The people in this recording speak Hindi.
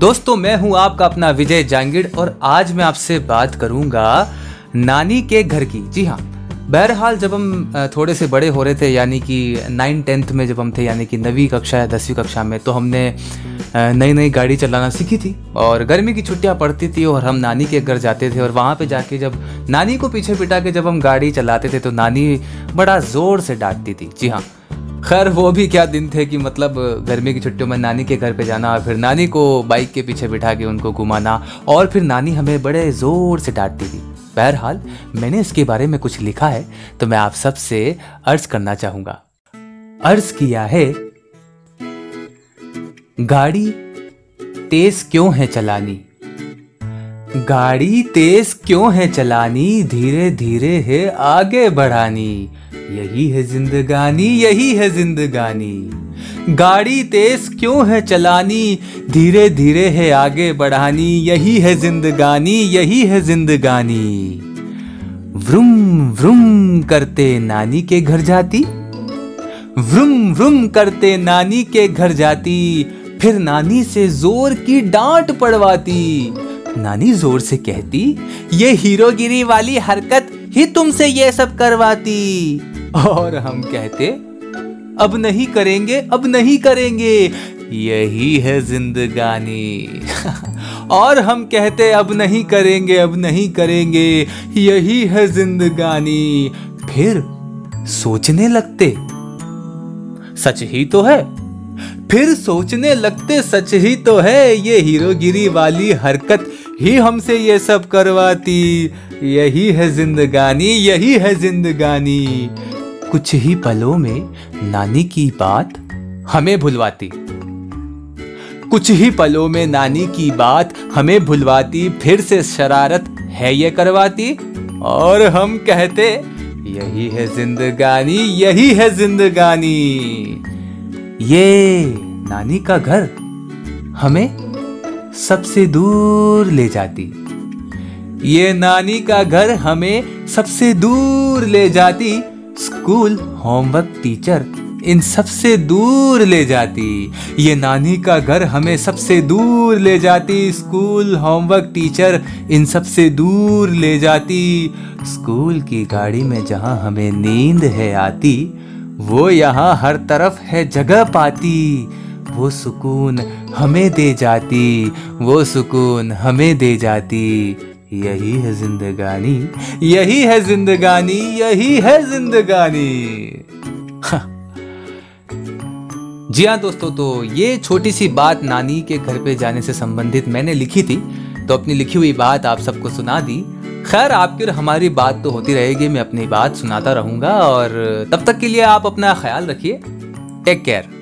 दोस्तों, मैं हूँ आपका अपना विजय जांगिड़ और आज मैं आपसे बात करूँगा नानी के घर की। जी हाँ बहरहाल जब हम थोड़े से बड़े हो रहे थे, यानी कि नाइन टेंथ में जब हम थे, यानी कि नवीं कक्षा या दसवीं कक्षा में तो हमने नई नई गाड़ी चलाना सीखी थी और गर्मी की छुट्टियाँ पड़ती थी और हम नानी के घर जाते थे और वहाँ पे जाके जब, नानी को पीछे पिटा के जब हम गाड़ी चलाते थे तो नानी बड़ा ज़ोर से डांटती थी। जी हाँ खैर, वो भी क्या दिन थे कि मतलब गर्मी की छुट्टियों में नानी के घर पे जाना और फिर नानी को बाइक के पीछे बिठा के उनको घुमाना और फिर नानी हमें बड़े ज़ोर से डांटती थी। बहरहाल, मैंने इसके बारे में कुछ लिखा है तो मैं आप सबसे अर्ज़ करना चाहूँगा। अर्ज़ किया है, गाड़ी तेज क्यों है चलानी? गाड़ी तेज क्यों है चलानी? धीरे धीरे है आगे बढ़ानी। यही है जिंदगानी, यही है जिंदगानी। गाड़ी तेज क्यों है चलानी? धीरे धीरे है आगे बढ़ानी। यही है जिंदगानी, यही है जिंदगानी। व्रुम व्रुम करते नानी के घर जाती। व्रुम व्रुम करते नानी के घर जाती। फिर नानी से ज़ोर की डांट पड़वाती। नानी ज़ोर से कहती, ये हीरोगिरी वाली हरकत ही तुमसे ये सब करवाती। और हम कहते, अब नहीं करेंगे, अब नहीं करेंगे। यही है जिंदगानी। और हम कहते, अब नहीं करेंगे, अब नहीं करेंगे। यही है जिंदगानी। फिर सोचने लगते, सच ही तो है। फिर सोचने लगते, सच ही तो है, ये हीरोगिरी वाली हरकत ही हमसे ये सब करवाती। यही है जिंदगानी, यही है जिंदगानी। कुछ ही पलों में नानी की बात हमें भुलवाती। कुछ ही पलों में नानी की बात हमें भुलवाती, फिर से शरारत है ये करवाती। और हम कहते, यही है जिंदगानी, यही है जिंदगानी। ये नानी का घर हमें सबसे दूर ले जाती। ये नानी का घर हमें सबसे दूर ले जाती। स्कूल, होमवर्क, टीचर, इन सबसे दूर ले जाती। ये नानी का घर हमें सबसे दूर ले जाती। स्कूल, होमवर्क, टीचर, इन सबसे दूर ले जाती। स्कूल की गाड़ी में जहाँ हमें नींद है आती वो यहाँ हर तरफ़ है जगह पाती। वो सुकून हमें दे जाती। वो सुकून हमें दे जाती। यही है जिंदगानी, यही है जिंदगानी, यही है जिंदगानी। हाँ। जी हाँ दोस्तों तो ये छोटी सी बात नानी के घर पे जाने से संबंधित मैंने लिखी थी। तो अपनी लिखी हुई बात आप सबको सुना दी। खैर, आपकी और हमारी बात तो होती रहेगी। मैं अपनी बात सुनाता रहूँगा और तब तक के लिए आप अपना ख्याल रखिए। Take care